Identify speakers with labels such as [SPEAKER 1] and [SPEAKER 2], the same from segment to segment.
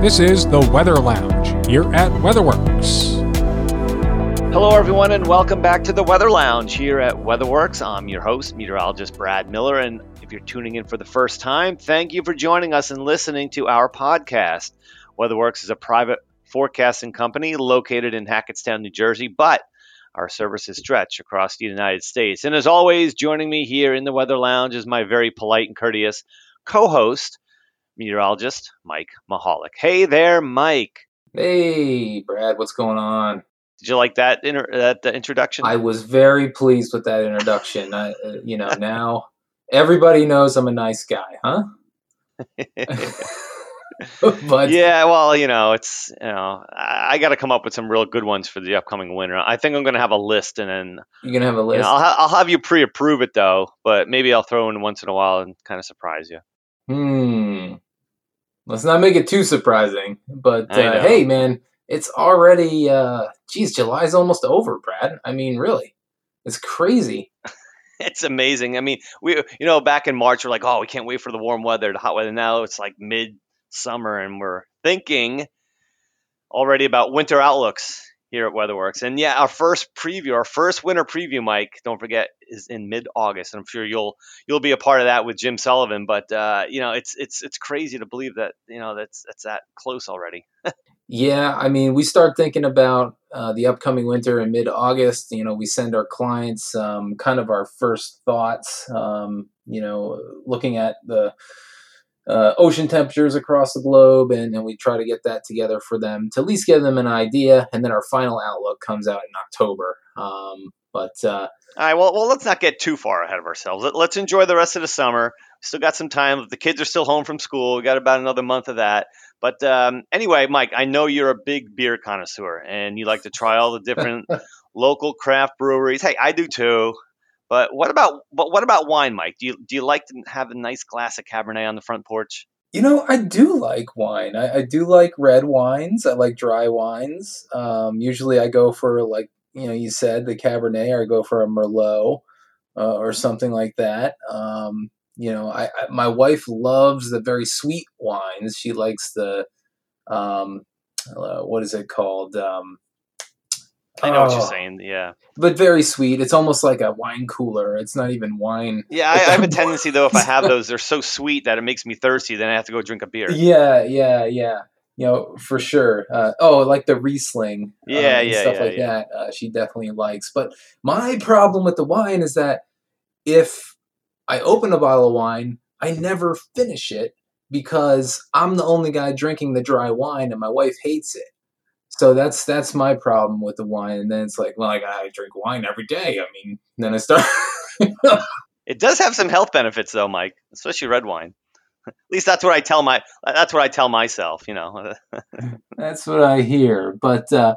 [SPEAKER 1] This is the Weather Lounge here at WeatherWorks.
[SPEAKER 2] Hello, everyone, and welcome back to the Weather Lounge here at WeatherWorks. I'm your host, meteorologist Brad Miller, and if you're tuning in for the first time, thank you for joining us and listening to our podcast. WeatherWorks is a private forecasting company located in Hackettstown, New Jersey, but our services stretch across the United States. And as always, joining me here in the Weather Lounge is my very polite and courteous co host, meteorologist Mike Mahalik. Hey there, Mike.
[SPEAKER 3] Hey, Brad, what's going on?
[SPEAKER 2] Did you like that inter- that introduction?
[SPEAKER 3] I was very pleased with that introduction. I, uh, you know, now everybody knows I'm a nice guy, huh?
[SPEAKER 2] but yeah, well, you know, it's you know, I, I got to come up with some real good ones for the upcoming winter. I think I'm going to have a list, and then
[SPEAKER 3] you're going to have a list.
[SPEAKER 2] You know, I'll, ha- I'll have you pre-approve it though, but maybe I'll throw in once in a while and kind of surprise you.
[SPEAKER 3] Hmm. Let's not make it too surprising, but uh, hey, man, it's already. uh Geez, July's almost over, Brad. I mean, really, it's crazy.
[SPEAKER 2] it's amazing. I mean, we you know back in March we're like, oh, we can't wait for the warm weather, the hot weather. Now it's like mid summer, and we're thinking already about winter outlooks here at WeatherWorks. And yeah, our first preview, our first winter preview, Mike, don't forget, is in mid-August. and I'm sure you'll you'll be a part of that with Jim Sullivan. But uh, you know, it's it's it's crazy to believe that you know that's that's that close already.
[SPEAKER 3] yeah, I mean, we start thinking about uh, the upcoming winter in mid-August. You know, we send our clients um, kind of our first thoughts. Um, you know, looking at the uh, ocean temperatures across the globe, and, and we try to get that together for them to at least give them an idea. And then our final outlook comes out in October. Um, but uh,
[SPEAKER 2] all right, well, well, let's not get too far ahead of ourselves. Let, us enjoy the rest of the summer. Still got some time. The kids are still home from school. We got about another month of that. But um, anyway, Mike, I know you're a big beer connoisseur, and you like to try all the different local craft breweries. Hey, I do too. But what about but what about wine, Mike? Do you do you like to have a nice glass of Cabernet on the front porch?
[SPEAKER 3] You know, I do like wine. I, I do like red wines. I like dry wines. Um, usually, I go for like you know you said the Cabernet, or I go for a Merlot uh, or something like that. Um, you know, I, I, my wife loves the very sweet wines. She likes the um, uh, what is it called? Um,
[SPEAKER 2] I know oh, what you're oh. saying. Yeah,
[SPEAKER 3] but very sweet. It's almost like a wine cooler. It's not even wine.
[SPEAKER 2] Yeah, I, I have a tendency though. If I have those, they're so sweet that it makes me thirsty. Then I have to go drink a beer.
[SPEAKER 3] Yeah, yeah, yeah. You know, for sure. Uh, oh, like the Riesling.
[SPEAKER 2] Yeah, um, yeah,
[SPEAKER 3] stuff
[SPEAKER 2] yeah,
[SPEAKER 3] like
[SPEAKER 2] yeah.
[SPEAKER 3] that. Uh, she definitely likes. But my problem with the wine is that if I open a bottle of wine, I never finish it because I'm the only guy drinking the dry wine, and my wife hates it. So that's that's my problem with the wine. And then it's like, well, I gotta drink wine every day. I mean, then I start.
[SPEAKER 2] it does have some health benefits, though, Mike, especially red wine. At least that's what I tell my that's what I tell myself. You know.
[SPEAKER 3] that's what I hear, but uh,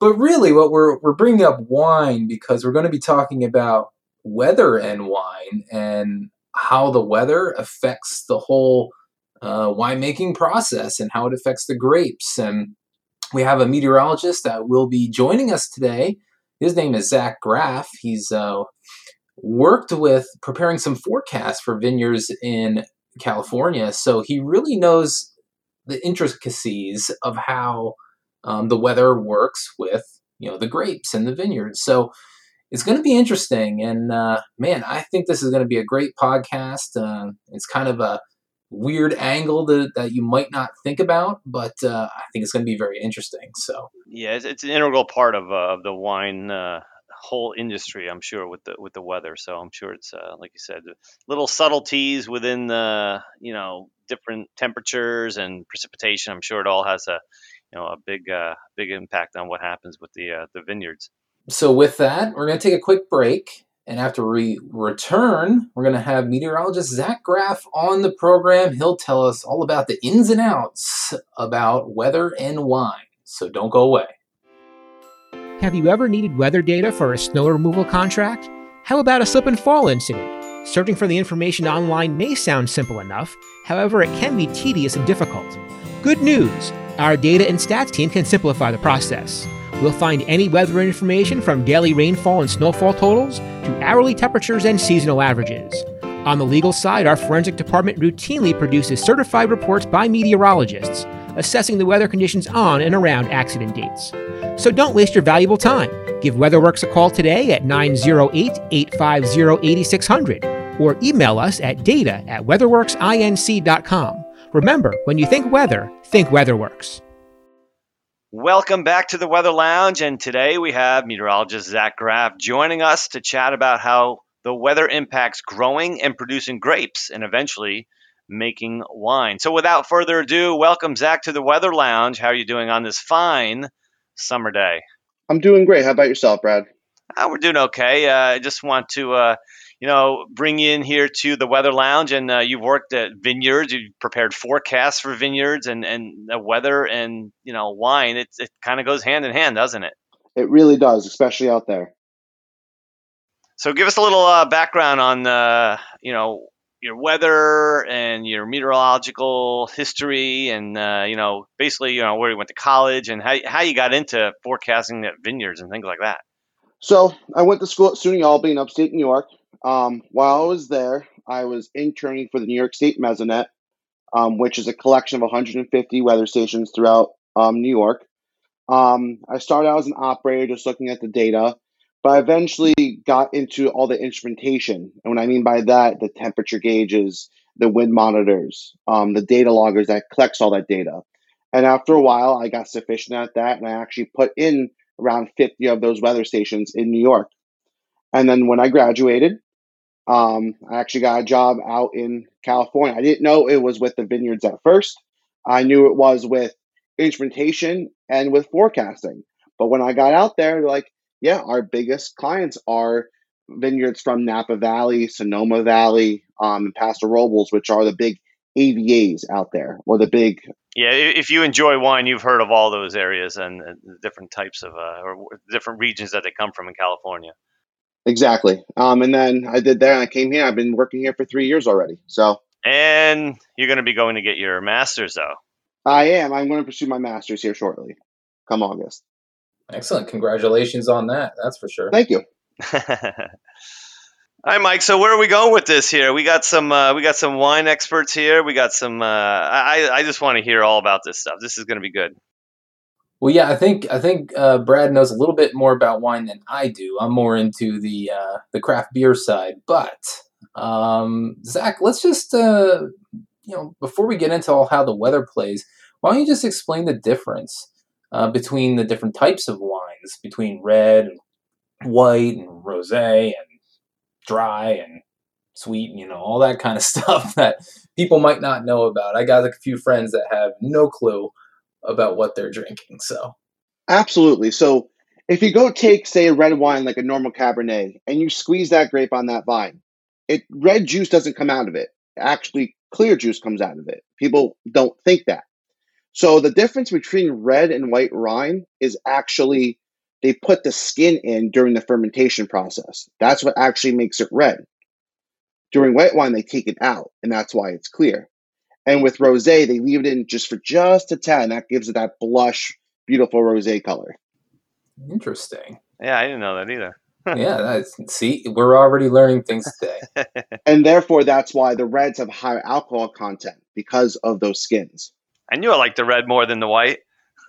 [SPEAKER 3] but really, what we're we're bringing up wine because we're going to be talking about weather and wine and how the weather affects the whole uh, winemaking process and how it affects the grapes and we have a meteorologist that will be joining us today. His name is Zach Graff. He's uh, worked with preparing some forecasts for vineyards in California, so he really knows the intricacies of how um, the weather works with you know the grapes and the vineyards. So it's going to be interesting, and uh, man, I think this is going to be a great podcast. Uh, it's kind of a weird angle that, that you might not think about, but uh, I think it's going to be very interesting. So
[SPEAKER 2] yeah, it's, it's an integral part of uh, of the wine uh, whole industry, I'm sure, with the with the weather. So I'm sure it's uh, like you said, little subtleties within the you know different temperatures and precipitation. I'm sure it all has a you know a big uh, big impact on what happens with the uh, the vineyards.
[SPEAKER 3] So with that, we're going to take a quick break. And after we return, we're going to have meteorologist Zach Graff on the program. He'll tell us all about the ins and outs about weather and wine. So don't go away.
[SPEAKER 4] Have you ever needed weather data for a snow removal contract? How about a slip and fall incident? Searching for the information online may sound simple enough, however, it can be tedious and difficult. Good news! Our data and stats team can simplify the process. We'll find any weather information from daily rainfall and snowfall totals to hourly temperatures and seasonal averages. On the legal side, our forensic department routinely produces certified reports by meteorologists. assessing the weather conditions on and around accident dates. So don't waste your valuable time. Give WeatherWorks a call today at 908 850 8600 or email us at data at weatherworksinc.com. Remember, when you think weather, think WeatherWorks.
[SPEAKER 2] Welcome back to the Weather Lounge, and today we have meteorologist Zach Graff joining us to chat about how the weather impacts growing and producing grapes and eventually making wine. So, without further ado, welcome Zach to the Weather Lounge. How are you doing on this fine summer day?
[SPEAKER 5] I'm doing great. How about yourself, Brad?
[SPEAKER 2] Uh, we're doing okay. Uh, I just want to, uh, you know, bring you in here to the Weather Lounge, and uh, you've worked at vineyards. You've prepared forecasts for vineyards, and and the weather and you know wine. It it kind of goes hand in hand, doesn't it?
[SPEAKER 5] It really does, especially out there.
[SPEAKER 2] So, give us a little uh, background on, uh, you know, your weather and your meteorological history, and you know, basically, you know, where you went to college and how how you got into forecasting at vineyards and things like that.
[SPEAKER 5] So I went to school at SUNY Albany in upstate New York. Um, while I was there, I was interning for the New York State Mesonet, um, which is a collection of 150 weather stations throughout um, New York. Um, I started out as an operator, just looking at the data, but I eventually got into all the instrumentation. And what I mean by that, the temperature gauges, the wind monitors, um, the data loggers that collects all that data. And after a while, I got sufficient at that, and I actually put in around 50 of those weather stations in New York. And then when I graduated, um, I actually got a job out in California. I didn't know it was with the vineyards at first. I knew it was with instrumentation and with forecasting. But when I got out there, like, yeah, our biggest clients are vineyards from Napa Valley, Sonoma Valley, um, and Paso Robles, which are the big AVAs out there, or the big
[SPEAKER 2] yeah, if you enjoy wine, you've heard of all those areas and, different types of uh, or different regions that they come from in California.
[SPEAKER 5] Exactly. Um, and then I did that, and I came here. I've been working here for three years already. So.
[SPEAKER 2] And you're going to be going to get your master's, though.
[SPEAKER 5] I am. I'm going to pursue my master's here shortly, come August.
[SPEAKER 3] Excellent. Congratulations on that. That's for sure.
[SPEAKER 5] Thank you.
[SPEAKER 2] All right, Mike. So where are we going with this here? We got some uh, we got some wine experts here. We got some. Uh, I I just want to hear all about this stuff. This is going to be good.
[SPEAKER 3] Well, yeah, I think I think uh, Brad knows a little bit more about wine than I do. I'm more into the uh, the craft beer side. But um, Zach, let's just uh, you know before we get into all how the weather plays, why don't you just explain the difference uh, between the different types of wines, between red, and white, and rosé, and dry and sweet, and you know, all that kind of stuff that people might not know about. I got like a few friends that have no clue about what they're drinking. So,
[SPEAKER 5] absolutely. So, if you go take, say, a red wine like a normal Cabernet and you squeeze that grape on that vine, it red juice doesn't come out of it. Actually, clear juice comes out of it. People don't think that. So, the difference between red and white wine is actually they put the skin in during the fermentation process. That's what actually makes it red. During white wine, they take it out, and that's why it's clear. And with rosé, they leave it in just for just a tad, and that gives it that blush, beautiful rosé color.
[SPEAKER 3] Interesting.
[SPEAKER 2] Yeah, I didn't know that either.
[SPEAKER 3] yeah, that's, see, we're already learning things today.
[SPEAKER 5] and therefore, that's why the reds have higher alcohol content because of those skins.
[SPEAKER 2] I knew I liked the red more than the white.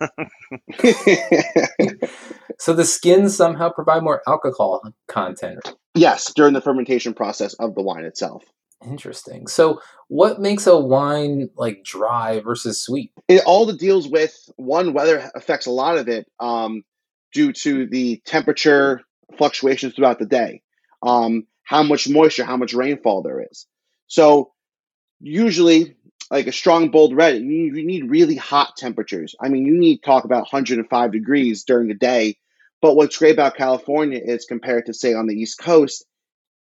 [SPEAKER 3] so the skins somehow provide more alcohol content.
[SPEAKER 5] Yes, during the fermentation process of the wine itself.
[SPEAKER 3] Interesting. So, what makes a wine like dry versus sweet?
[SPEAKER 5] It all the deals with one weather affects a lot of it um, due to the temperature fluctuations throughout the day, um, how much moisture, how much rainfall there is. So, usually like a strong bold red, you need, you need really hot temperatures. I mean, you need talk about 105 degrees during the day. But what's great about California is compared to say on the East Coast,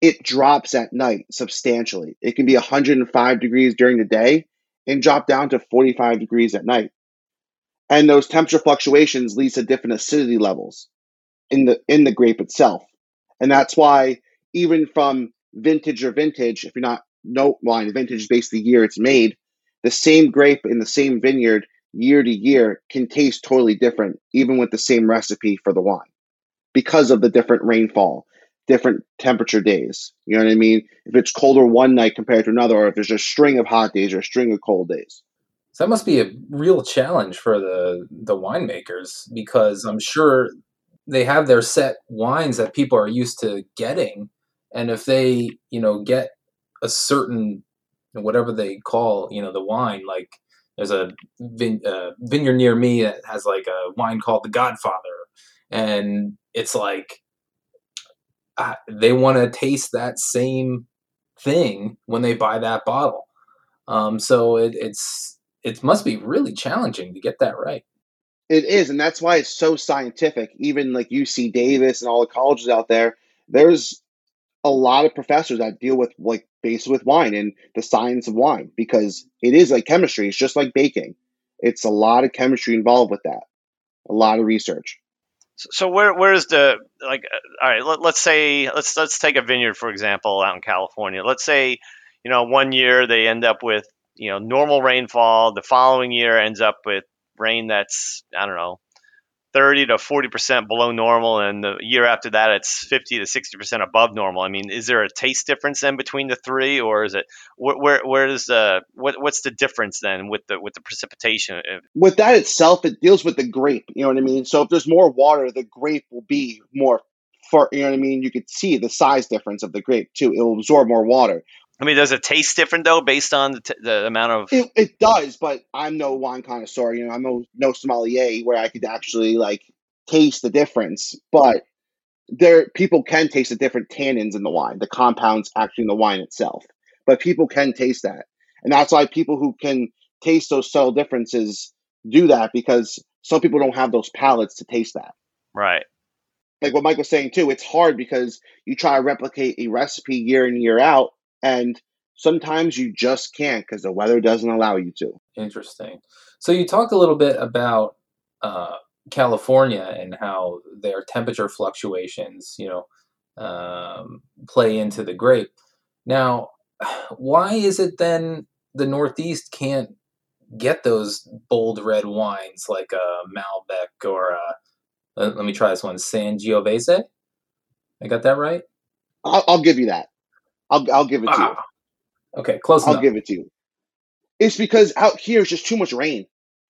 [SPEAKER 5] it drops at night substantially. It can be 105 degrees during the day and drop down to 45 degrees at night. And those temperature fluctuations leads to different acidity levels in the in the grape itself. And that's why even from vintage or vintage, if you're not no wine, vintage is basically the year it's made, the same grape in the same vineyard year to year can taste totally different, even with the same recipe for the wine, because of the different rainfall, different temperature days. You know what I mean? If it's colder one night compared to another, or if there's a string of hot days or a string of cold days.
[SPEAKER 3] So that must be a real challenge for the the winemakers because I'm sure they have their set wines that people are used to getting, and if they you know get a certain whatever they call you know the wine like there's a vin, uh, vineyard near me that has like a wine called the Godfather, and it's like they want to taste that same thing when they buy that bottle. Um, so it, it's it must be really challenging to get that right.
[SPEAKER 5] It is, and that's why it's so scientific. Even like UC Davis and all the colleges out there, there's a lot of professors that deal with like base with wine and the science of wine because it is like chemistry. It's just like baking. It's a lot of chemistry involved with that. A lot of research.
[SPEAKER 2] So where where's the like? Uh, all right, let, let's say let's let's take a vineyard for example out in California. Let's say you know one year they end up with you know normal rainfall. The following year ends up with rain that's I don't know 30 to 40 percent below normal, and the year after that it's 50 to 60 percent above normal. I mean, is there a taste difference then between the three, or is it where where, where is the uh, what, what's the difference then with the with the precipitation?
[SPEAKER 5] With that itself, it deals with the grape. You know what I mean. So if there's more water, the grape will be more. For, you know what I mean? You could see the size difference of the grape too. It will absorb more water.
[SPEAKER 2] I mean, does it taste different though, based on the, t- the amount of?
[SPEAKER 5] It, it does, but I'm no wine connoisseur. You know, I'm no no sommelier where I could actually like taste the difference. But there, people can taste the different tannins in the wine, the compounds actually in the wine itself. But people can taste that, and that's why people who can taste those subtle differences do that because some people don't have those palates to taste that.
[SPEAKER 2] Right.
[SPEAKER 5] Like what Mike was saying too, it's hard because you try to replicate a recipe year in year out and sometimes you just can't because the weather doesn't allow you to.
[SPEAKER 3] Interesting. So you talked a little bit about uh, California and how their temperature fluctuations, you know, um, play into the grape. Now, why is it then the Northeast can't get those bold red wines like a Malbec or a, let me try this one, Sangiovese? I got that right?
[SPEAKER 5] I'll, I'll give you that. I'll I'll give it to you.
[SPEAKER 3] Okay, close
[SPEAKER 5] I'll
[SPEAKER 3] enough.
[SPEAKER 5] give it to you. It's because out here it's just too much rain.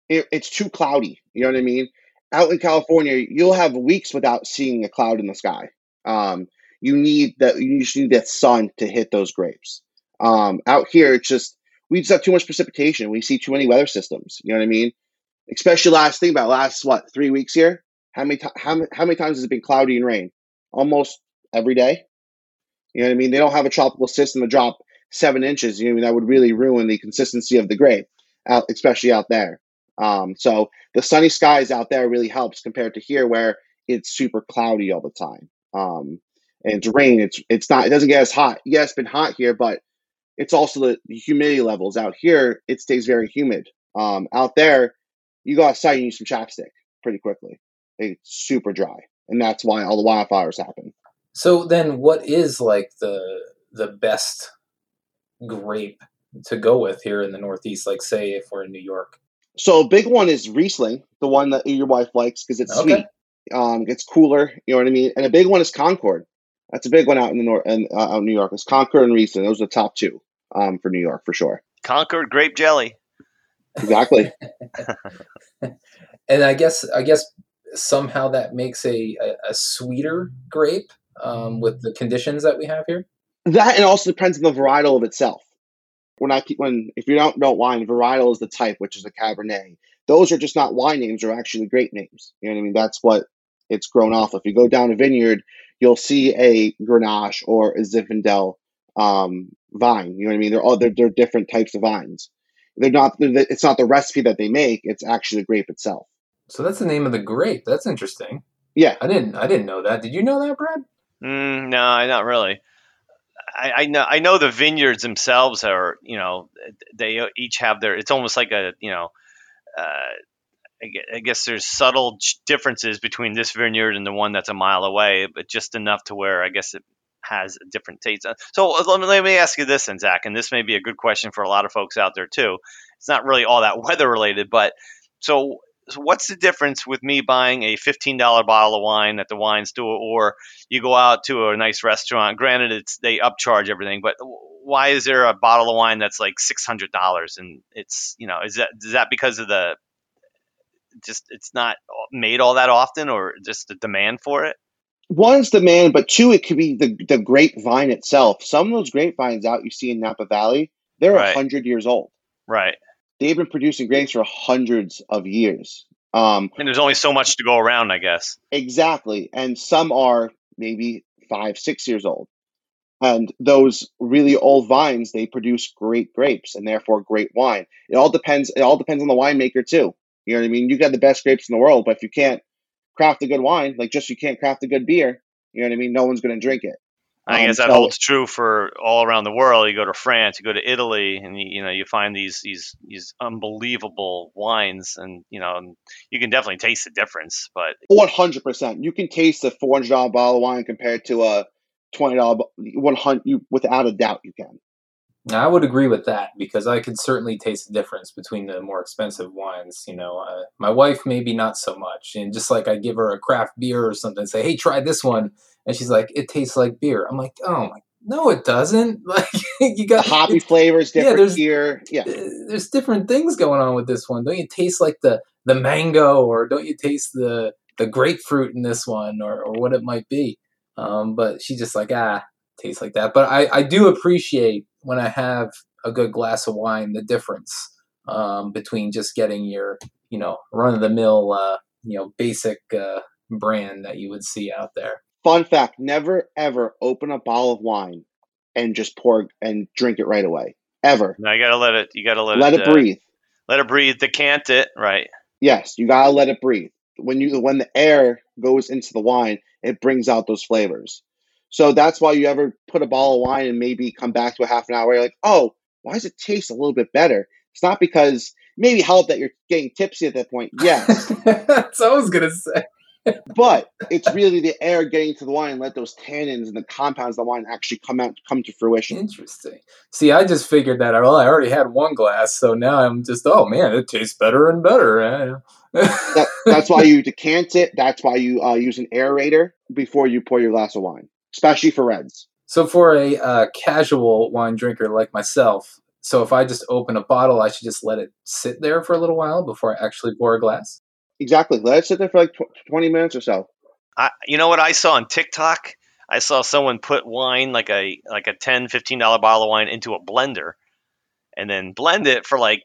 [SPEAKER 5] It, it's too cloudy. You know what I mean? Out in California, you'll have weeks without seeing a cloud in the sky. Um, you need that. You just need that sun to hit those grapes. Um, out here, it's just we just have too much precipitation. We see too many weather systems. You know what I mean? Especially last thing about last what three weeks here. How many t- how, how many times has it been cloudy and rain? Almost every day. You know what I mean? They don't have a tropical system to drop seven inches. You know, I mean? that would really ruin the consistency of the grape, out, especially out there. Um, so the sunny skies out there really helps compared to here where it's super cloudy all the time. Um, and it's rain. It's it's not. It doesn't get as hot. Yeah, it's been hot here, but it's also the, humidity levels out here. It stays very humid. Um, out there, you go outside, you need some chapstick pretty quickly. It's super dry, and that's why all the wildfires happen.
[SPEAKER 3] So then, what is like the the best grape to go with here in the Northeast? Like, say, if we're in New York.
[SPEAKER 5] So a big one is Riesling, the one that your wife likes because it's okay. sweet. Um, it's cooler. You know what I mean. And a big one is Concord. That's a big one out in the north and uh, out in New York. It's Concord and Riesling. Those are the top two um, for New York for sure.
[SPEAKER 2] Concord grape jelly.
[SPEAKER 5] Exactly.
[SPEAKER 3] and I guess I guess somehow that makes a, a, a sweeter grape um, with the conditions that we have here.
[SPEAKER 5] That and also depends on the varietal of itself. When I when if you don't know wine, varietal is the type, which is a Cabernet. Those are just not wine names; they're actually grape names. You know what I mean? That's what it's grown off. If you go down a vineyard, you'll see a Grenache or a Zinfandel um, vine. You know what I mean? They're all they're, they're different types of vines. They're not. They're, it's not the recipe that they make. It's actually the grape itself.
[SPEAKER 3] So that's the name of the grape. That's interesting.
[SPEAKER 5] Yeah,
[SPEAKER 3] I didn't. I didn't know that. Did you know that, Brad?
[SPEAKER 2] Mm, no, not really. I, I, know I know the vineyards themselves are you know they each have their it's almost like a you know uh, I guess there's subtle differences between this vineyard and the one that's a mile away, but just enough to where I guess it has a different taste. So let me, let me ask you this, then, Zach, and this may be a good question for a lot of folks out there too. It's not really all that weather related, but so so what's the difference with me buying a $15 bottle of wine at the wine store or you go out to a nice restaurant granted it's they upcharge everything but why is there a bottle of wine that's like six hundred dollars and it's you know is that is that because of the just it's not made all that often or just the demand for it?
[SPEAKER 5] One's demand, but two, it could be the the grapevine itself. Some of those grapevines out you see in Napa Valley, they're a
[SPEAKER 2] Right.
[SPEAKER 5] hundred years old.
[SPEAKER 2] Right.
[SPEAKER 5] They've been producing grapes for hundreds of years. Um,
[SPEAKER 2] And there's only so much to go around, I guess.
[SPEAKER 5] Exactly. And some are maybe five, six years old. And those really old vines, they produce great grapes and therefore great wine. It all depends. It all depends on the winemaker too. You know what I mean? You got the best grapes in the world, but if you can't craft a good wine, like just you can't craft a good beer, you know what I mean? No one's going to drink it.
[SPEAKER 2] I
[SPEAKER 5] Um,
[SPEAKER 2] guess that
[SPEAKER 5] so-
[SPEAKER 2] holds true for all around the world. You go to France, you go to Italy, and you, you know you find these these these unbelievable wines, and you know you can definitely taste the difference. But
[SPEAKER 5] One hundred percent. You can taste a four hundred dollar bottle of wine compared to a twenty dollar one hundred. You without a doubt you can.
[SPEAKER 3] Now, I would agree with that because I could certainly taste the difference between the more expensive wines. You know, uh, my wife maybe not so much, and just like I give her a craft beer or something, say, "Hey, try this one," and she's like, "It tastes like beer." I'm like, "Oh my, no, it doesn't." Like you
[SPEAKER 5] The
[SPEAKER 3] got
[SPEAKER 5] hoppy
[SPEAKER 3] it's-
[SPEAKER 5] flavors
[SPEAKER 3] yeah, there's-
[SPEAKER 5] here. Yeah.
[SPEAKER 3] uh, there's different things going on with this one. Don't you taste like the the mango, or don't you taste the the grapefruit in this one, or or what it might be? Um, but she's just like ah, tastes like that. But I I do appreciate when I have a good glass of wine the difference um, between just getting your you know run of the mill uh, you know basic uh, brand that you would see out there.
[SPEAKER 5] Fun fact: Never ever open a bottle of wine and just pour and drink it right away. Ever.
[SPEAKER 2] now you gotta let it. You gotta let,
[SPEAKER 5] Let
[SPEAKER 2] it, Let
[SPEAKER 5] it
[SPEAKER 2] uh,
[SPEAKER 5] breathe.
[SPEAKER 2] let it breathe. Decant it. Right.
[SPEAKER 5] Yes, you gotta let it breathe. When you when the air goes into the wine, it brings out those flavors. So that's why you ever put a bottle of wine and maybe come back to a half an hour. You're like, oh, why does it taste a little bit better? It's not because maybe help that you're getting tipsy at that point. Yes,
[SPEAKER 3] That's what I was gonna say.
[SPEAKER 5] But it's really the air getting to the wine and let those tannins and the compounds of the wine actually come out come to fruition.
[SPEAKER 3] Interesting. See, I just figured that. Well, I already had one glass, so now I'm just. Oh man, it tastes better and better. eh?
[SPEAKER 5] That, that's why you decant it. That's why you uh, use an aerator before you pour your glass of wine, especially for reds.
[SPEAKER 3] so for a uh, casual wine drinker like myself, so if I just open a bottle, I should just let it sit there for a little while before I actually pour a glass.
[SPEAKER 5] Exactly. Let it sit there for like tw- 20 minutes or so.
[SPEAKER 2] I, you know what I saw on TikTok? I saw someone put wine like a like a 10 15 dollar bottle of wine into a blender and then blend it for like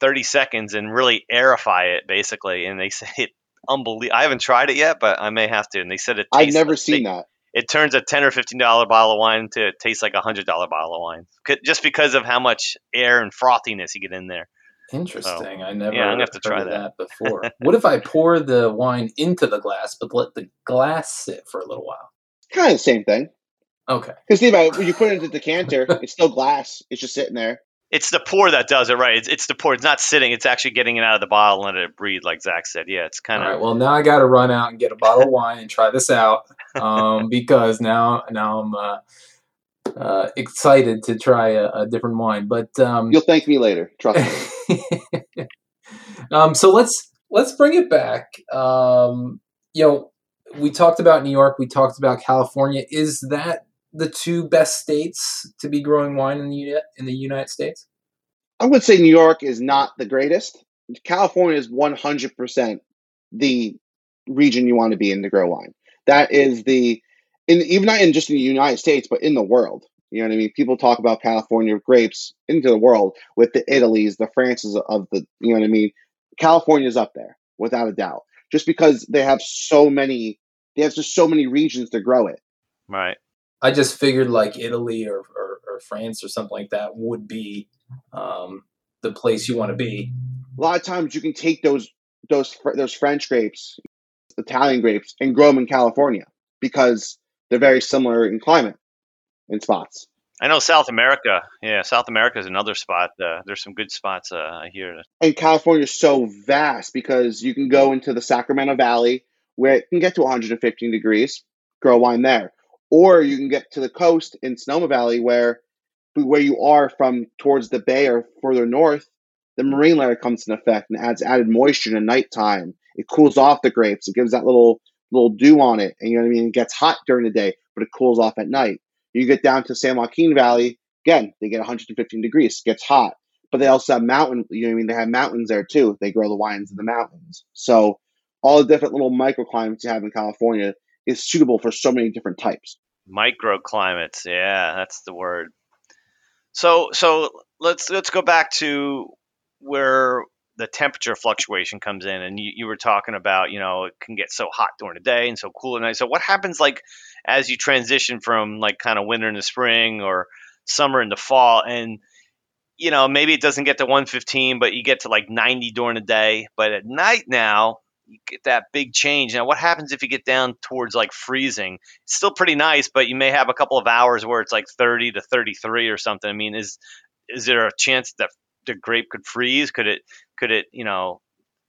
[SPEAKER 2] 30 seconds and really aerify it basically and they say it unbelievable. I haven't tried it yet, but I may have to. And they said it
[SPEAKER 5] I've never
[SPEAKER 2] like-
[SPEAKER 5] seen that.
[SPEAKER 2] It turns a 10 or 15 dollar bottle of wine to taste like a $100 bottle of wine. Just because of how much air and frothiness you get in there.
[SPEAKER 3] Interesting. I never
[SPEAKER 2] yeah, I'm gonna have to
[SPEAKER 3] heard
[SPEAKER 2] try
[SPEAKER 3] of
[SPEAKER 2] that.
[SPEAKER 3] that before. what if I pour the wine into the glass, but let the glass sit for a little while?
[SPEAKER 5] Kind of the same thing.
[SPEAKER 3] Okay.
[SPEAKER 5] Because think about it, when you put it into the decanter, it's still glass. It's just sitting there.
[SPEAKER 2] It's the pour that does it, right? It's, it's the pour. It's not sitting. It's actually getting it out of the bottle and letting it breathe, like Zach said. Yeah, it's kind of.
[SPEAKER 3] right. Well, now I got to run out and get a bottle of wine and try this out um, because now now I'm uh, uh, excited to try a, a different wine. But um,
[SPEAKER 5] You'll thank me later. Trust me.
[SPEAKER 3] um, so let's let's bring it back. Um, you know, we talked about New York. We talked about California. Is that the two best states to be growing wine in the in the United States?
[SPEAKER 5] I would say New York is not the greatest. California is 100% the region you want to be in to grow wine. That is the, in even not in just in the United States, but in the world. You know what I mean? People talk about California grapes into the world with the Italies, the Frances of the, you know what I mean? California's up there without a doubt, just because they have so many, they have just so many regions to grow it.
[SPEAKER 2] Right.
[SPEAKER 3] I just figured like Italy or, or, or France or something like that would be um, the place you want to be.
[SPEAKER 5] a lot of times you can take those those those French grapes, Italian grapes, and grow them in California because they're very similar in climate in spots.
[SPEAKER 2] I know South America. Yeah, South America is another spot. Uh, there's some good spots uh, here.
[SPEAKER 5] And California is so vast because you can go into the Sacramento Valley where it can get to 115 degrees, grow wine there, or you can get to the coast in Sonoma Valley where where you are from towards the bay or further north. The marine layer comes into effect and adds added moisture in the nighttime. It cools off the grapes. It gives that little little dew on it, and you know what I mean. It gets hot during the day, but it cools off at night. You get down to San Joaquin Valley, Again, they get 115 degrees, gets hot, but they also have mountain. You know, what I mean, they have mountains there too. They grow the wines in the mountains. So all the different little microclimates you have in California is suitable for so many different types.
[SPEAKER 2] Microclimates, yeah, that's the word. So so let's let's go back to where the temperature fluctuation comes in and you, you were talking about you know it can get so hot during the day and so cool at night. So what happens like as you transition from like kind of winter into spring or summer into fall? And you know maybe it doesn't get to 115 but you get to like 90 during the day. But at night now you get that big change. Now what happens if you get down towards like freezing? It's still pretty nice but you may have a couple of hours where it's like 30 to 33 or something. I mean is is there a chance that the grape could freeze? Could it could it you know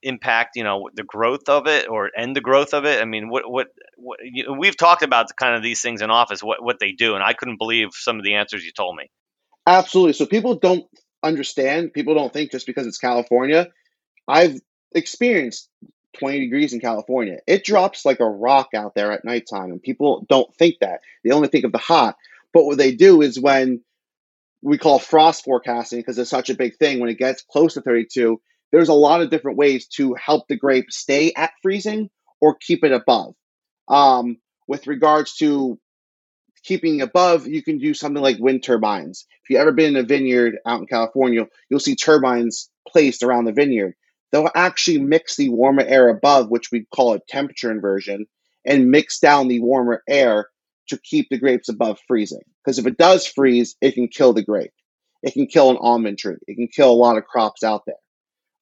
[SPEAKER 2] impact you know the growth of it or end the growth of it? I mean what what, what you we've talked about kind of these things in office what what they do and i couldn't believe some of the answers you told me.
[SPEAKER 5] Absolutely. So people don't understand people don't think just because it's california. I've experienced 20 degrees in california. It drops like a rock out there at nighttime and people don't think that. They only think of the hot. But what they do is when we call frost forecasting because it's such a big thing when it gets close to 32 there's a lot of different ways to help the grape stay at freezing or keep it above. Um, with regards to keeping above, you can do something like wind turbines. If you've ever been in a vineyard out in California, you'll see turbines placed around the vineyard. They'll actually mix the warmer air above, which we call a temperature inversion, and mix down the warmer air to keep the grapes above freezing. Because if it does freeze, it can kill the grape. It can kill an almond tree. It can kill a lot of crops out there.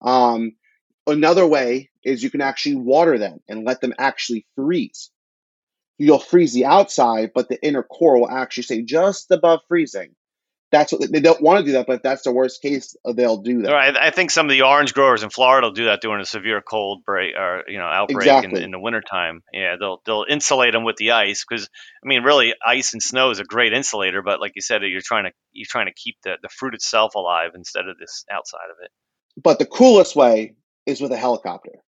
[SPEAKER 5] Um, another way is you can actually water them and let them actually freeze. You'll freeze the outside, but the inner core will actually stay just above freezing. That's what they don't want to do that, but if that's the worst case, uh, they'll do that.
[SPEAKER 2] Right. I think some of the orange growers in Florida will do that during a severe cold break or you know outbreak exactly. in, in the wintertime. Yeah, they'll they'll insulate them with the ice because I mean, really, ice and snow is a great insulator. But like you said, you're trying to you're trying to keep the, the fruit itself alive instead of this outside of it.
[SPEAKER 5] But the coolest way is with a helicopter.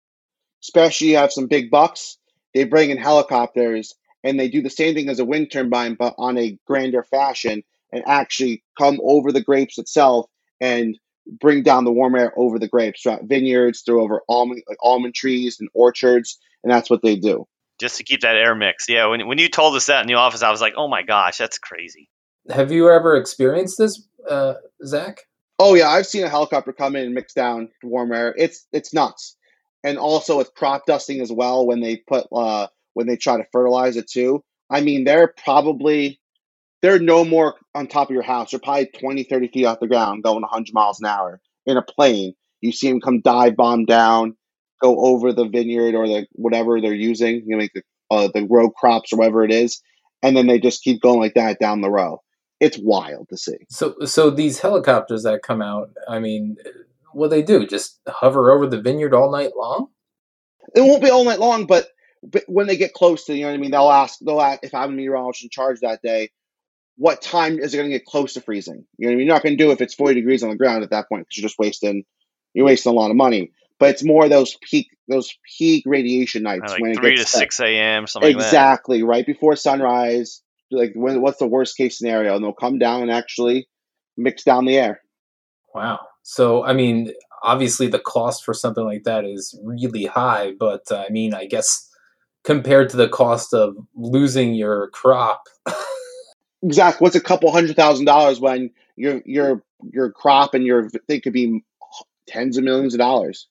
[SPEAKER 5] Especially you have some big bucks, they bring in helicopters and they do the same thing as a wind turbine, but on a grander fashion and actually come over the grapes itself and bring down the warm air over the grapes throughout vineyards, through over almond like almond trees and orchards, and that's what they do.
[SPEAKER 2] Just to keep that air mix. Yeah, when when you told us that in the office, I was like, oh my gosh, that's crazy.
[SPEAKER 3] Have you ever experienced this, uh, Zach?
[SPEAKER 5] Oh yeah, I've seen a helicopter come in and mix down warm air. It's it's nuts, and also with crop dusting as well when they put uh when they try to fertilize it too. I mean, they're probably they're no more on top of your house. They're probably 20, 30 feet off the ground, going 100 miles an hour in a plane. You see them come dive bomb down, go over the vineyard or the whatever they're using, you know, like the uh, the row crops or whatever it is, and then they just keep going like that down the row it's wild to see.
[SPEAKER 3] So, so these helicopters that come out, I mean, what they do? Just hover over the vineyard all night long?
[SPEAKER 5] It won't be all night long, but, but when they get close to, you know what I mean, they'll ask, they'll ask if I'm a meteorologist in charge that day, what time is it going to get close to freezing? You know, I mean? you're not going to do if it's 40 degrees on the ground at that point because you're just wasting, you're wasting a lot of money. But it's more those peak, those peak radiation nights
[SPEAKER 2] like when it gets to six a.m.
[SPEAKER 5] something exactly like right before sunrise like when, what's the worst case scenario and they'll come down and actually mix down the air
[SPEAKER 3] wow so i mean obviously the cost for something like that is really high but uh, i mean i guess compared to the cost of losing your crop
[SPEAKER 5] exactly what's a couple hundred thousand dollars when your your your crop and your thing could be tens of millions of dollars?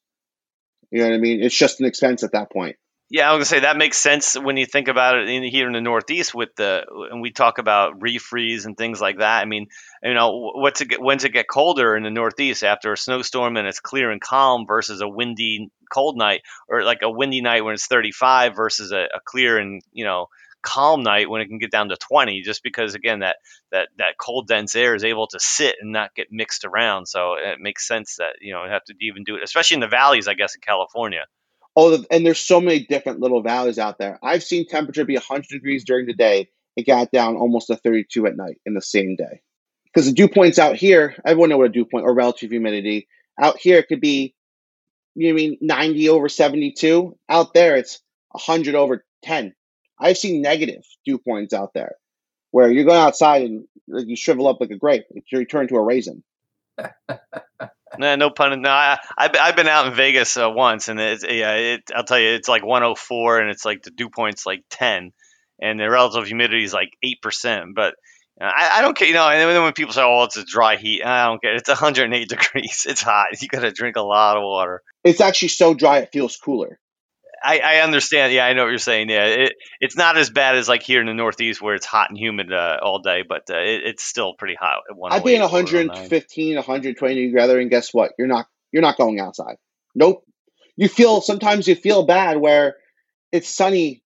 [SPEAKER 5] You know what i mean? It's just an expense at that point.
[SPEAKER 2] Yeah, I was gonna say that makes sense when you think about it in, here in the Northeast with the and we talk about refreeze and things like that. I mean, you know, what's it get, when's it get colder in the Northeast after a snowstorm and it's clear and calm versus a windy cold night, or like a windy night when it's 35 versus a, a clear and you know calm night when it can get down to 20 just because again that that that cold dense air is able to sit and not get mixed around so it makes sense that you know you have to even do it especially in the valleys i guess in california
[SPEAKER 5] Oh, and there's so many different little valleys out there. I've seen temperature be 100 degrees during the day. It got down almost to 32 at night in the same day. Because the dew points out here, everyone know what a dew point or relative humidity. Out here, it could be, you know mean 90 over 72. Out there, it's 100 over 10. I've seen negative dew points out there. where you're going outside and like, you shrivel up like a grape. You turn to a raisin.
[SPEAKER 2] Nah, no pun. No, I, I've, I've been out in Vegas uh, once, and it's yeah, it, I'll tell you, it's like 104, and it's like the dew point's like 10, and the relative humidity is like eight percent. But uh, I, I don't care, you know. And then when people say, "Oh, it's a dry heat," I don't care. It's 108 degrees. It's hot. You got to drink a lot of water.
[SPEAKER 5] It's actually so dry it feels cooler.
[SPEAKER 2] I, I understand. Yeah, I know what you're saying. Yeah, it, it's not as bad as like here in the Northeast where it's hot and humid uh, all day, but uh, it, it's still pretty hot. At
[SPEAKER 5] I've been 115, 120 degree weather, and guess what? You're not you're not going outside. Nope. You feel sometimes you feel bad where it's sunny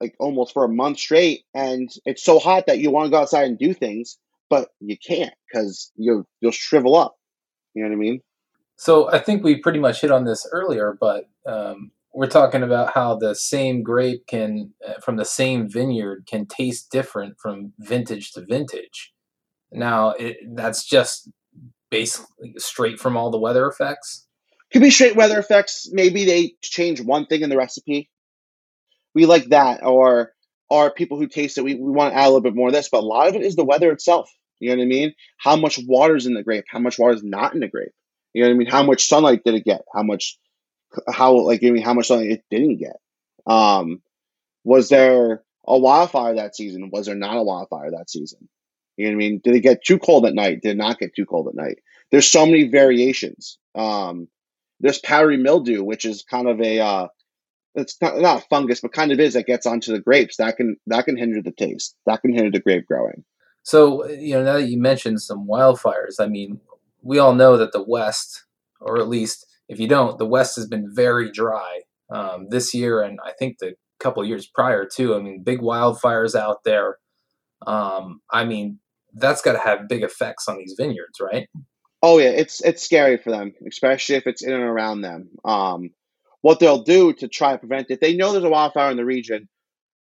[SPEAKER 5] like almost for a month straight, and it's so hot that you want to go outside and do things, but you can't because you you'll shrivel up. You know what I mean?
[SPEAKER 3] So I think we pretty much hit on this earlier, but um, we're talking about how the same grape can uh, from the same vineyard can taste different from vintage to vintage. Now it, that's just basically straight from all the weather effects.
[SPEAKER 5] Could be straight weather effects. Maybe they change one thing in the recipe. We like that or or people who taste it we, we want to add a little bit more of this but a lot of it is the weather itself. You know what i mean? How much water's in the grape? How much water is not in the grape? You know what i mean? How much sunlight did it get? How much how like I mean how much sunlight it didn't get. Um, was there a wildfire that season? Was there not a wildfire that season? You know what I mean? Did it get too cold at night? Did it not get too cold at night? There's so many variations. Um, there's powdery mildew, which is kind of a uh, it's not, not fungus, but kind of is that gets onto the grapes. That can that can hinder the taste. That can hinder the grape growing.
[SPEAKER 3] So you know now that you mentioned some wildfires, I mean, we all know that the West, or at least if you don't, the West has been very dry um, this year, and I think the couple years prior too. I mean, big wildfires out there. Um, I mean, that's got to have big effects on these vineyards, right?
[SPEAKER 5] Oh yeah, it's it's scary for them, especially if it's in and around them. Um, what they'll do to try to prevent it, they know there's a wildfire in the region,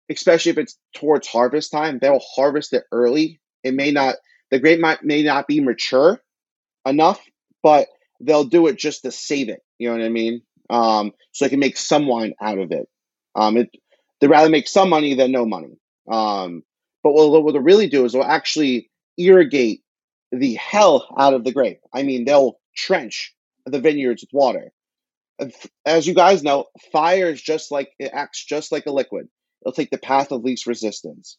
[SPEAKER 5] especially if it's towards harvest time. They'll harvest it early. It may not, the grape might may not be mature enough, but they'll do it just to save it. You know what I mean? Um, so they can make some wine out of it. Um, it they'd rather make some money than no money. Um, but what, what they'll really do is they'll actually irrigate the hell out of the grape. I mean, they'll trench the vineyards with water. As you guys know, fire is just like it acts just like a liquid. It'll take the path of least resistance.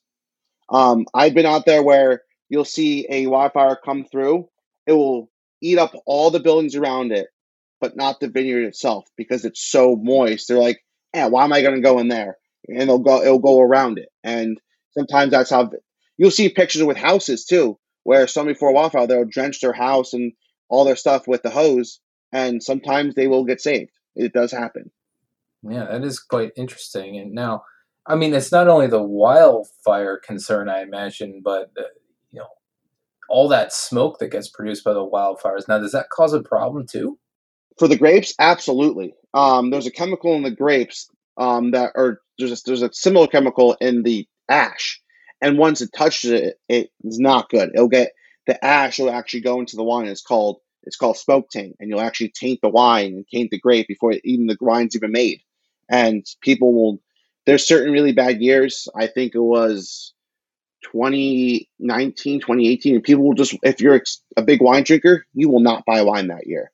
[SPEAKER 5] Um, I've been out there where you'll see a wildfire come through. It will eat up all the buildings around it, but not the vineyard itself because it's so moist. They're like, yeah, why am I going to go in there? And it'll go, it'll go around it. And sometimes that's how you'll see pictures with houses too, where somebody for a wildfire they'll drench their house and all their stuff with the hose, and sometimes they will get saved. It does happen.
[SPEAKER 3] Yeah, that is quite interesting. And now, I mean, it's not only the wildfire concern, I imagine, but uh, all that smoke that gets produced by the wildfires. Now, does that cause a problem too?
[SPEAKER 5] For the grapes, absolutely. Um, there's a chemical in the grapes um, that, or there's a, there's a similar chemical in the ash, and once it touches it, it is not good. It'll get the ash will actually go into the wine. It's called it's called smoke taint, and you'll actually taint the wine and taint the grape before even the wine's even made. And people will. There's certain really bad years. I think it was 2019, 2018, and people will just, if you're a big wine drinker, you will not buy wine that year,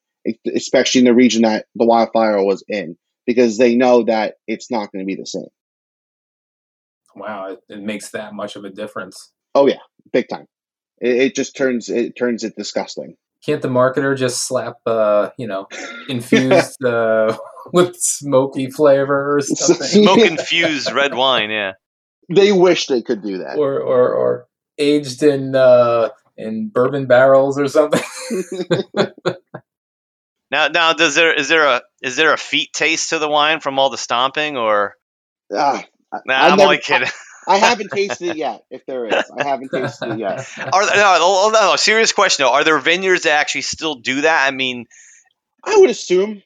[SPEAKER 5] especially in the region that the wildfire was in, because they know that it's not going to be the same.
[SPEAKER 3] Wow, it, it, makes that much of a difference.
[SPEAKER 5] Oh yeah, big time. It, it just turns it turns it disgusting.
[SPEAKER 3] Can't the marketer just slap, uh, you know, infused uh, with smoky flavor or something?
[SPEAKER 2] Smoke infused red wine, yeah
[SPEAKER 5] they wish they could do that.
[SPEAKER 3] Or or, or aged in uh, in bourbon barrels or something.
[SPEAKER 2] now now does there is there a is there a feet taste to the wine from all the stomping or?
[SPEAKER 5] Uh,
[SPEAKER 2] nah, I'm never, only kidding.
[SPEAKER 5] I, I haven't tasted it yet. If there is, I haven't tasted it yet.
[SPEAKER 2] Are there, no, no, no, serious question though. Are there vineyards that actually still do that? I mean,
[SPEAKER 5] I would assume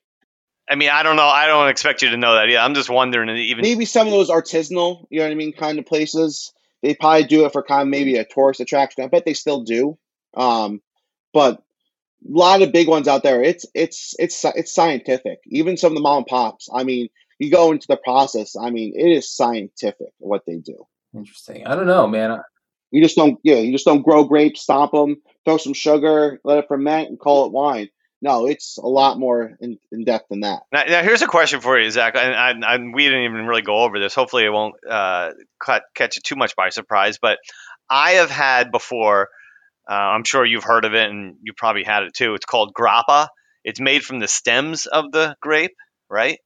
[SPEAKER 2] I mean, I don't know. I don't expect you to know that. Yeah, I'm just wondering. Even
[SPEAKER 5] maybe some of those artisanal, you know what I mean, kind of places. They probably do it for kind of maybe a tourist attraction. I bet they still do. Um, but a lot of big ones out there. It's it's it's it's scientific. Even some of the mom and pops. I mean, you go into the process. I mean, it is scientific what they do.
[SPEAKER 3] Interesting. I don't know, man.
[SPEAKER 5] You just don't, yeah, you just don't grow grapes, stomp them, throw some sugar, let it ferment, and call it wine. No, it's a lot more in, in depth than that.
[SPEAKER 2] Now, now, here's a question for you, Zach. And, and, and we didn't even really go over this. Hopefully, it won't uh, cut, catch you too much by surprise. But I have had before. Uh, I'm sure you've heard of it, and you probably had it too. It's called grappa. It's made from the stems of the grape, right?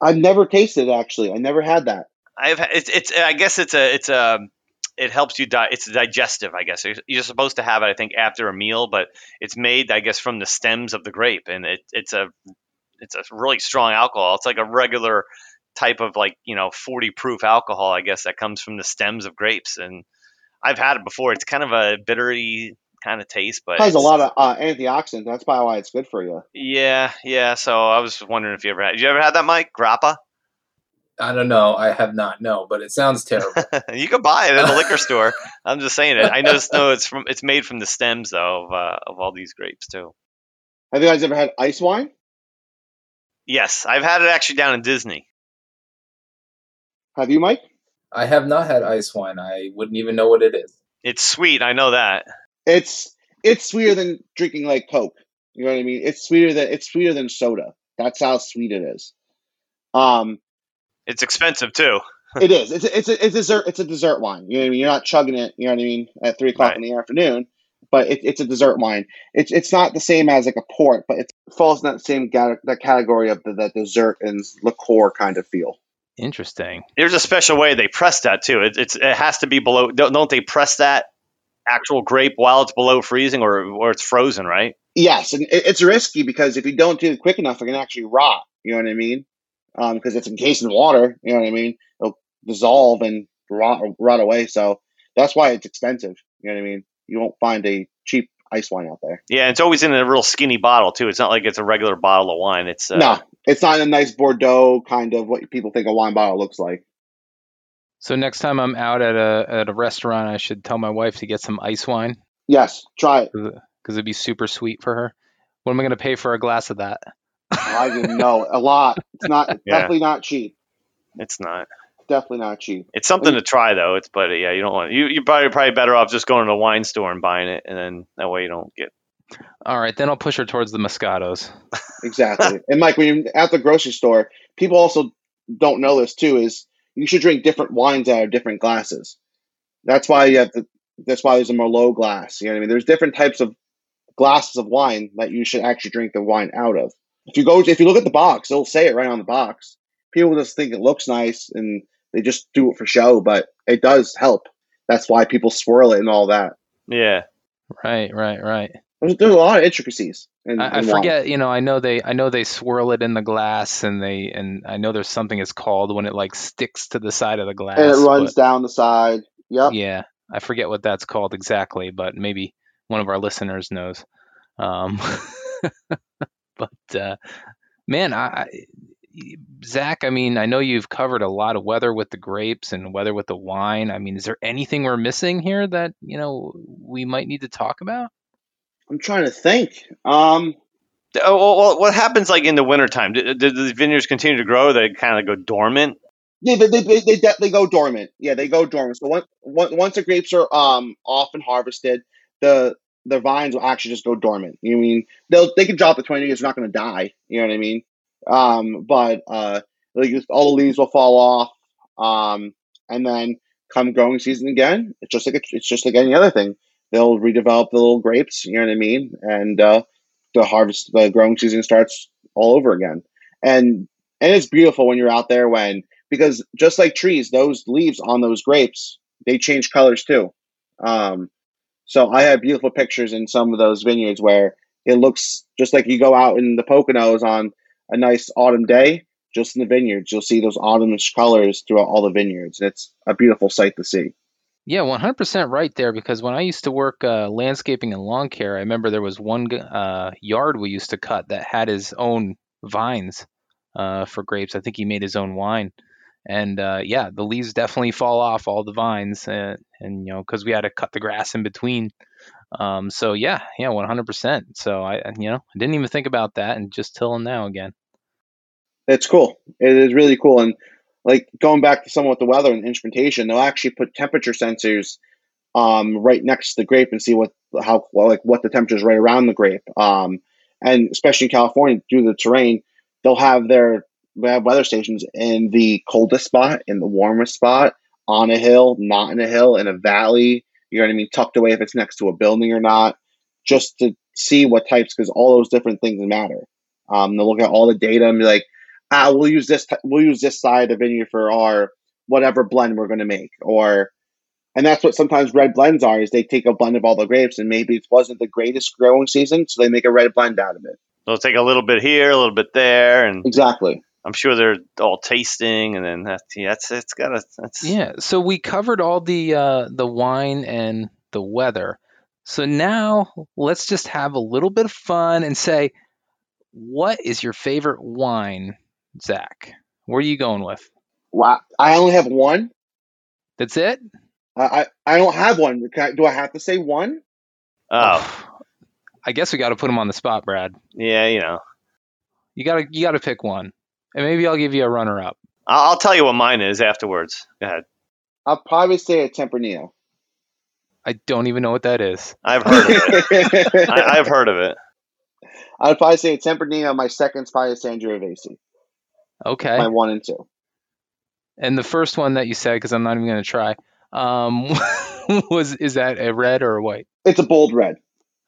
[SPEAKER 5] I've never tasted it actually. I never had that.
[SPEAKER 2] I've it's it's I guess it's a it's a it helps you di- it's digestive I guess. You're supposed to have it I think after a meal but it's made I guess from the stems of the grape and it, it's a it's a really strong alcohol. It's like a regular type of like you know 40 proof alcohol I guess that comes from the stems of grapes and I've had it before. It's kind of a bittery kind of taste but
[SPEAKER 5] it has a lot of uh, antioxidants. That's probably why it's good for you.
[SPEAKER 2] Yeah yeah so I was wondering if you ever had you ever had that Mike? Grappa
[SPEAKER 6] I don't know. I have not. No, but it sounds terrible.
[SPEAKER 2] you can buy it at a liquor store. I'm just saying it. I just know it's from. It's made from the stems though of uh, of all these grapes too.
[SPEAKER 5] Have you guys ever had ice wine?
[SPEAKER 2] Yes, I've had it actually down in Disney.
[SPEAKER 5] Have you, Mike?
[SPEAKER 6] I have not had ice wine. I wouldn't even know what it is.
[SPEAKER 2] It's sweet. I know that.
[SPEAKER 5] It's it's sweeter than drinking like Coke. You know what I mean? It's sweeter than it's sweeter than soda. That's how sweet it is. Um,
[SPEAKER 2] it's expensive too.
[SPEAKER 5] it is. It's a, it's a, it's a dessert. It's a dessert wine. You know what I mean? You're not chugging it. You know what I mean? At three o'clock right. in the afternoon. But it, it's a dessert wine. It's it's not the same as like a port, but it falls in that same that category of the that dessert and liqueur kind of feel.
[SPEAKER 3] Interesting.
[SPEAKER 2] There's a special way they press that too. It, it's it has to be below. Don't, don't they press that actual grape while it's below freezing or or it's frozen, right?
[SPEAKER 5] Yes, and it, it's risky because if you don't do it quick enough, it can actually rot. You know what I mean? Because um, it's encased in water. You know what I mean? It'll dissolve and rot, rot away. So that's why it's expensive. You know what I mean? You won't find a cheap ice wine out there.
[SPEAKER 2] Yeah, it's always in a real skinny bottle too. It's not like it's a regular bottle of wine. It's uh,
[SPEAKER 5] no, it's not a nice Bordeaux kind of what people think a wine bottle looks like.
[SPEAKER 3] So next time I'm out at a at a restaurant, I should tell my wife to get some ice wine.
[SPEAKER 5] Yes, try it
[SPEAKER 3] because it'd be super sweet for her. What am I going to pay for a glass of that?
[SPEAKER 5] I didn't know a lot. It's not yeah. definitely not cheap.
[SPEAKER 2] It's not.
[SPEAKER 5] Definitely not cheap.
[SPEAKER 2] It's something to try though. It's but yeah, you don't want you. You're probably probably better off just going to a wine store and buying it, and then that way you don't get.
[SPEAKER 3] All right, then I'll push her towards the Moscatos.
[SPEAKER 5] exactly, and Mike, when you're at the grocery store, people also don't know this too. Is you should drink different wines out of different glasses. That's why you have to. That's why there's a Merlot glass. You know what I mean? There's different types of glasses of wine that you should actually drink the wine out of if you go if you look at the box, it'll say it right on the box. People just think it looks nice and they just do it for show, but it does help. That's why people swirl it and all that.
[SPEAKER 2] Yeah.
[SPEAKER 3] Right, right, right.
[SPEAKER 5] There's, there's a lot of intricacies. In,
[SPEAKER 3] I, I forget, you know, I know they, I know they swirl it in the glass, and they, and I know there's something it's called when it like sticks to the side of the glass,
[SPEAKER 5] and it runs but, down the side. Yep.
[SPEAKER 3] Yeah, I forget what that's called exactly, but maybe one of our listeners knows. Um, but uh, man, I, Zach, I mean, I know you've covered a lot of weather with the grapes and weather with the wine. I mean, is there anything we're missing here that you know we might need to talk about?
[SPEAKER 5] I'm trying to think. Um,
[SPEAKER 2] oh, well, what happens like in the wintertime? Do, do the vineyards continue to grow? They kind of go dormant.
[SPEAKER 5] Yeah, they they, they, they, they go dormant. Yeah, they go dormant. So once once the grapes are um off and harvested, the the vines will actually just go dormant. You know I mean they'll they can drop the twenty years, they're not to die. You know what I mean? Um, but uh, like all the leaves will fall off. Um, and then come growing season again, it's just like a, it's just like any other thing. They'll redevelop the little grapes. You know what I mean? And uh, the harvest, the growing season starts all over again. And and it's beautiful when you're out there when because just like trees, those leaves on those grapes they change colors too. Um, so I have beautiful pictures in some of those vineyards where it looks just like you go out in the Poconos on a nice autumn day, just in the vineyards, you'll see those autumnish colors throughout all the vineyards. It's a beautiful sight to see.
[SPEAKER 3] Yeah, 100% right there. Because when I used to work uh, landscaping and lawn care, I remember there was one uh, yard we used to cut that had his own vines uh, for grapes. I think he made his own wine and uh, yeah, the leaves definitely fall off all the vines, and, and you know because we had to cut the grass in between. Um, so yeah, yeah, one hundred percent. So I, you know, I didn't even think about that, and just till now again.
[SPEAKER 5] It's cool. It is really cool, and like going back to someone with the weather and instrumentation, they'll actually put temperature sensors um, right next to the grape and see what how like what the temperature is right around the grape. Um, and especially in California, due to the terrain, they'll have their they have weather stations in the coldest spot, in the warmest spot, on a hill, not in a hill, in a valley. You know what I mean? Tucked away if it's next to a building or not, just to see what types, because all those different things matter. Um, they'll look at all the data and be like, ah, we'll use this, we'll use this side of the vineyard for our whatever blend we're going to make, or and that's what sometimes red blends are is they take a blend of all the grapes and maybe it wasn't the greatest growing season so they make a red blend out of it
[SPEAKER 2] They'll take a little bit here, a little bit there, and
[SPEAKER 5] exactly
[SPEAKER 2] I'm sure they're all tasting, and then that's yeah, that's it's got a that's
[SPEAKER 3] Yeah. So we covered all the uh, the wine and the weather. So now let's just have a little bit of fun and say, what is your favorite wine, Zach? Where are you going with?
[SPEAKER 5] wow i only have one
[SPEAKER 3] That's it?
[SPEAKER 5] i i, I don't have one Can I- do i have to say one
[SPEAKER 2] oh
[SPEAKER 3] I guess we got to put him on the spot, Brad.
[SPEAKER 2] yeah, you know.
[SPEAKER 3] You gotta you gotta pick one, and maybe I'll give you a runner up.
[SPEAKER 2] I'll, I'll tell you what mine is afterwards. Go ahead.
[SPEAKER 5] i'll probably say a tempranillo
[SPEAKER 3] I don't even know what that is.
[SPEAKER 2] I've heard of it. I, I've heard of it.
[SPEAKER 5] i'd probably say a tempranillo my second's probably a sangiovese
[SPEAKER 3] Okay.
[SPEAKER 5] my one and two
[SPEAKER 3] And the first one that you said, because I'm not even gonna try, um, was is that a red or a white?
[SPEAKER 5] it's a bold red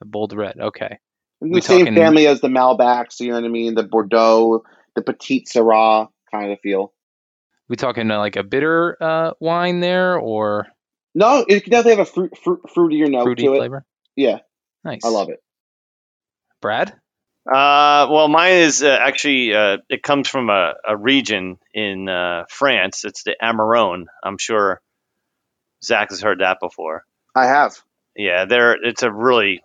[SPEAKER 3] A bold red. Okay.
[SPEAKER 5] In
[SPEAKER 3] We
[SPEAKER 5] the same
[SPEAKER 3] talking-
[SPEAKER 5] family as the Malbecs, you know what I mean? The Bordeaux, the Petite Syrah kind of feel.
[SPEAKER 3] We talking uh, like a bitter uh, wine there or
[SPEAKER 5] No, it can definitely have a fruit, fruit fruitier note
[SPEAKER 3] fruity
[SPEAKER 5] to it.
[SPEAKER 3] flavor?
[SPEAKER 5] Yeah,
[SPEAKER 3] Nice.
[SPEAKER 5] I love it.
[SPEAKER 3] Brad?
[SPEAKER 2] Uh, well, mine is uh, actually uh, it comes from a, a region in uh, France. It's the Amarone. I'm sure Zach has heard that before.
[SPEAKER 5] I have.
[SPEAKER 2] Yeah, there. It's a really,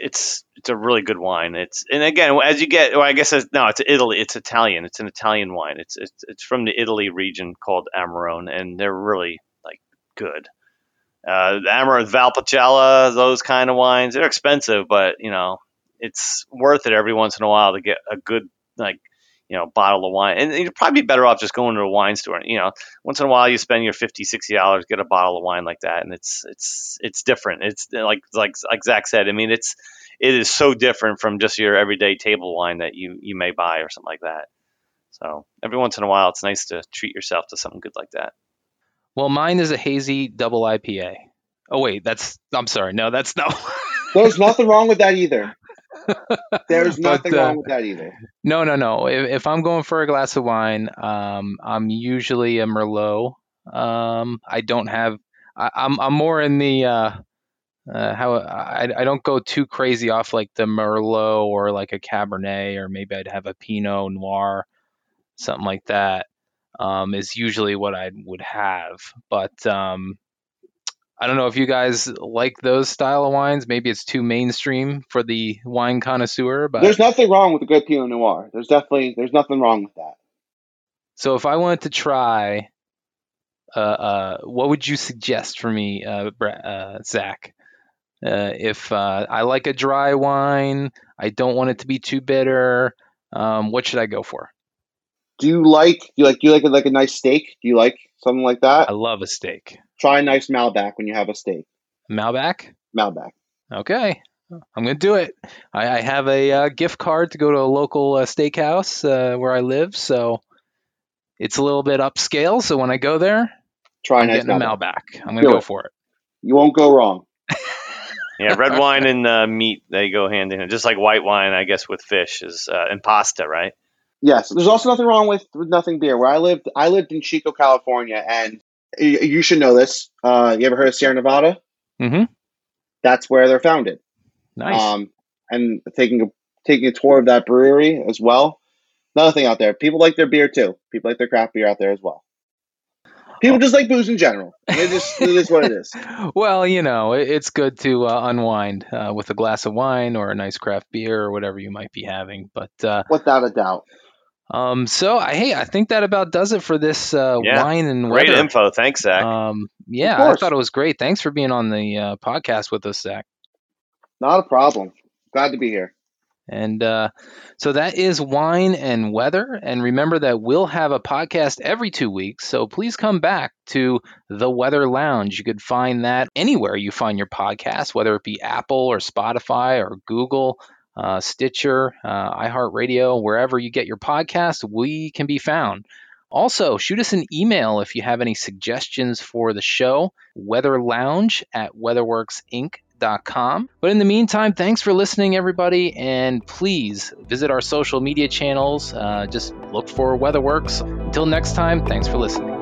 [SPEAKER 2] it's it's a really good wine. It's and again as you get, well, I guess it's, no, it's Italy. It's Italian. It's an Italian wine. It's it's it's from the Italy region called Amarone, and they're really like good. Uh, Amarone, Valpolicella, those kind of wines. They're expensive, but you know it's worth it every once in a while to get a good like you know bottle of wine and you'd probably be better off just going to a wine store you know once in a while you spend your 50 60 dollars get a bottle of wine like that and it's it's it's different it's like like like zach said i mean it's it is so different from just your everyday table wine that you you may buy or something like that so every once in a while it's nice to treat yourself to something good like that
[SPEAKER 3] Well, mine is a hazy double IPA. Oh wait, that's I'm sorry. No, that's no.
[SPEAKER 5] There's nothing wrong with that either. There's
[SPEAKER 3] But,
[SPEAKER 5] nothing
[SPEAKER 3] uh,
[SPEAKER 5] wrong with that either.
[SPEAKER 3] no, no, no. If, if I'm going for a glass of wine, um, I'm usually a Merlot. Um, I don't have. I, I'm I'm more in the uh, uh, how I I don't go too crazy off like the Merlot or like a Cabernet or maybe I'd have a Pinot Noir, something like that. Um, is usually what I would have, but um, I don't know if you guys like those style of wines. Maybe it's too mainstream for the wine connoisseur, but
[SPEAKER 5] There's nothing wrong with a good Pinot Noir. There's definitely there's nothing wrong with that.
[SPEAKER 3] So if I wanted to try, uh, uh, what would you suggest for me, uh, uh, Zach? Uh, if uh, I like a dry wine, I don't want it to be too bitter. Um, what should I go for?
[SPEAKER 5] Do you like you like do you like like a nice steak? Do you like something like that?
[SPEAKER 3] I love a steak.
[SPEAKER 5] Try a nice Malbec when you have a steak.
[SPEAKER 3] Malbec.
[SPEAKER 5] Malbec.
[SPEAKER 3] Okay, I'm gonna do it. I, I have a uh, gift card to go to a local uh, steakhouse uh, where I live, so it's a little bit upscale. So when I go there,
[SPEAKER 5] Try a
[SPEAKER 3] I'm
[SPEAKER 5] nice
[SPEAKER 3] getting a
[SPEAKER 5] Malbec.
[SPEAKER 3] Malbec. I'm gonna
[SPEAKER 5] Do
[SPEAKER 3] go
[SPEAKER 5] it.
[SPEAKER 3] for it.
[SPEAKER 5] You won't go wrong.
[SPEAKER 2] yeah red wine and uh, meat they go hand in hand just like white wine i guess with fish is uh, and pasta right
[SPEAKER 5] Yes, there's also nothing wrong with, with nothing beer. Where I lived, I lived in Chico, California, and you, should know this. Uh, you ever heard of Sierra Nevada?
[SPEAKER 3] Mm-hmm.
[SPEAKER 5] That's where they're founded.
[SPEAKER 3] Nice.
[SPEAKER 5] Um, and taking a taking a tour of that brewery as well. Another thing out there, people like their beer too. People like their craft beer out there as well. People just like booze in general. It just it is what it is.
[SPEAKER 3] well, you know, it- it's good to uh, unwind uh, with a glass of wine or a nice craft beer or whatever you might be having. But uh,
[SPEAKER 5] Without a doubt.
[SPEAKER 3] Um, so, I, hey, I think that about does it for this uh,
[SPEAKER 2] Yeah,
[SPEAKER 3] wine and
[SPEAKER 2] great
[SPEAKER 3] weather.
[SPEAKER 2] info thanks zach
[SPEAKER 3] Um, yeah, I thought it was great. Thanks for being on the uh, podcast with us, Zach.
[SPEAKER 5] Not a problem. Glad to be here.
[SPEAKER 3] And uh, so that is wine and weather. And remember that we'll have a podcast every two weeks. So please come back to the Weather Lounge. You could find that anywhere you find your podcast, whether it be Apple or Spotify or Google. Uh, Stitcher, uh, iHeartRadio, wherever you get your podcast, we can be found. Also, shoot us an email if you have any suggestions for the show, weatherlounge at weatherworksinc.com. But in the meantime, thanks for listening, everybody, and please visit our social media channels. Uh, just look for WeatherWorks. Until next time, thanks for listening.